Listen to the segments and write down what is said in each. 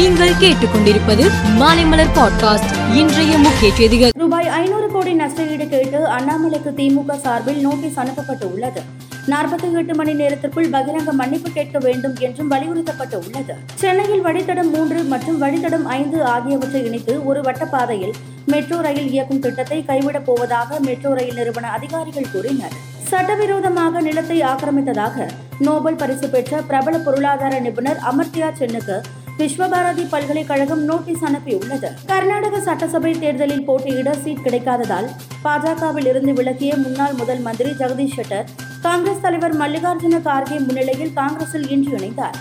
நீங்கள் கேட்டுக்கொண்டிருப்பது மாலைமலர் பாட்காஸ்ட் இன்றைய முக்கிய செய்திகள். ரூபாய் ஐநூறு கோடி நஷ்டஈடு கேட்டு அண்ணாமலைக்கு திமுக சார்பில் நோட்டீஸ் அனுப்பப்பட்டு உள்ளது நாற்பத்தி எட்டு மணி நேரத்திற்குள் பகிரங்க மன்னிப்பு கேட்க வேண்டும் என்றும் வலியுறுத்தப்பட்டு உள்ளது சென்னையில் வழித்தடம் மூன்று மற்றும் வழித்தடம் ஐந்து ஆகியவற்றை இணைத்து ஒரு வட்டப்பாதையில் மெட்ரோ ரயில் இயக்கும் திட்டத்தை கைவிடப் போவதாக மெட்ரோ ரயில் நிறுவன அதிகாரிகள் கூறினர். சட்டவிரோதமாக நிலத்தை ஆக்கிரமித்ததாக நோபல் பரிசு பெற்ற பிரபல பொருளாதார நிபுணர் அமர்த்தியா சென்னுக்கு விஸ்வபாரதி பல்கலைக்கழகம் நோட்டீஸ் அனுப்பியுள்ளது. கர்நாடக சட்டசபை தேர்தலில் போட்டியிட சீட் கிடைக்காததால் பாஜகவில் இருந்து விலகிய முன்னாள் முதல் மந்திரி ஜெகதீஷ் ஷெட்டர் காங்கிரஸ் தலைவர் மல்லிகார்ஜுன கார்கே முன்னிலையில் காங்கிரஸில் இன்று இணைந்தார்.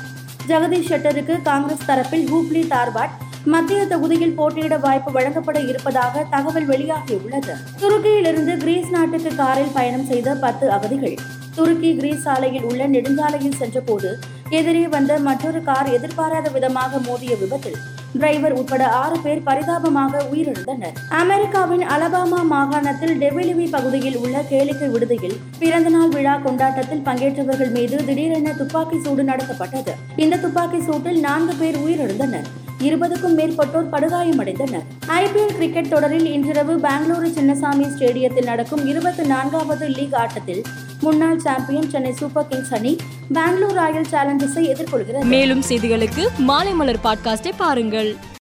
ஜெகதீஷ் ஷெட்டருக்கு காங்கிரஸ் தரப்பில் ஹூப்ளி தார்பாட் மத்திய தொகுதியில் போட்டியிட வாய்ப்பு வழங்கப்பட இருப்பதாக தகவல் வெளியாகியுள்ளது. துருக்கியிலிருந்து கிரீஸ் நாட்டுக்கு காரில் பயணம் செய்த பத்து அகதிகள் துருக்கி கிரீஸ் சாலையில் உள்ள நெடுஞ்சாலையில் சென்றபோது எதிரே வந்த மற்றொரு கார் எதிர்பாராத விதமாக மோதிய விபத்தில் டிரைவர் உட்பட ஆறு பேர் பரிதாபமாக உயிரிழந்தனர். அமெரிக்காவின் அலபாமா மாகாணத்தில் டெவிலிவி பகுதியில் உள்ள கேளிக்கை விடுதியில் பிறந்தநாள் விழா கொண்டாட்டத்தில் பங்கேற்றவர்கள் மீது திடீரென துப்பாக்கி சூடு நடத்தப்பட்டது. இந்த துப்பாக்கி சூட்டில் நான்கு பேர் உயிரிழந்தனர். இருபதுக்கும் மேற்பட்டோர் படுகாயமடைந்தனர். ஐபிஎல் கிரிக்கெட் தொடரில் இன்றிரவு பெங்களூரு சின்னசாமி ஸ்டேடியத்தில் நடக்கும் இருபத்தி நான்காவது லீக் ஆட்டத்தில் முன்னாள் சாம்பியன் சென்னை சூப்பர் கிங்ஸ் அணி பெங்களூர் ராயல் சேலஞ்சர்ஸை எதிர்கொள்கிறது. மேலும் செய்திகளுக்கு மாலை மலர் பாட்காஸ்டை பாருங்கள்.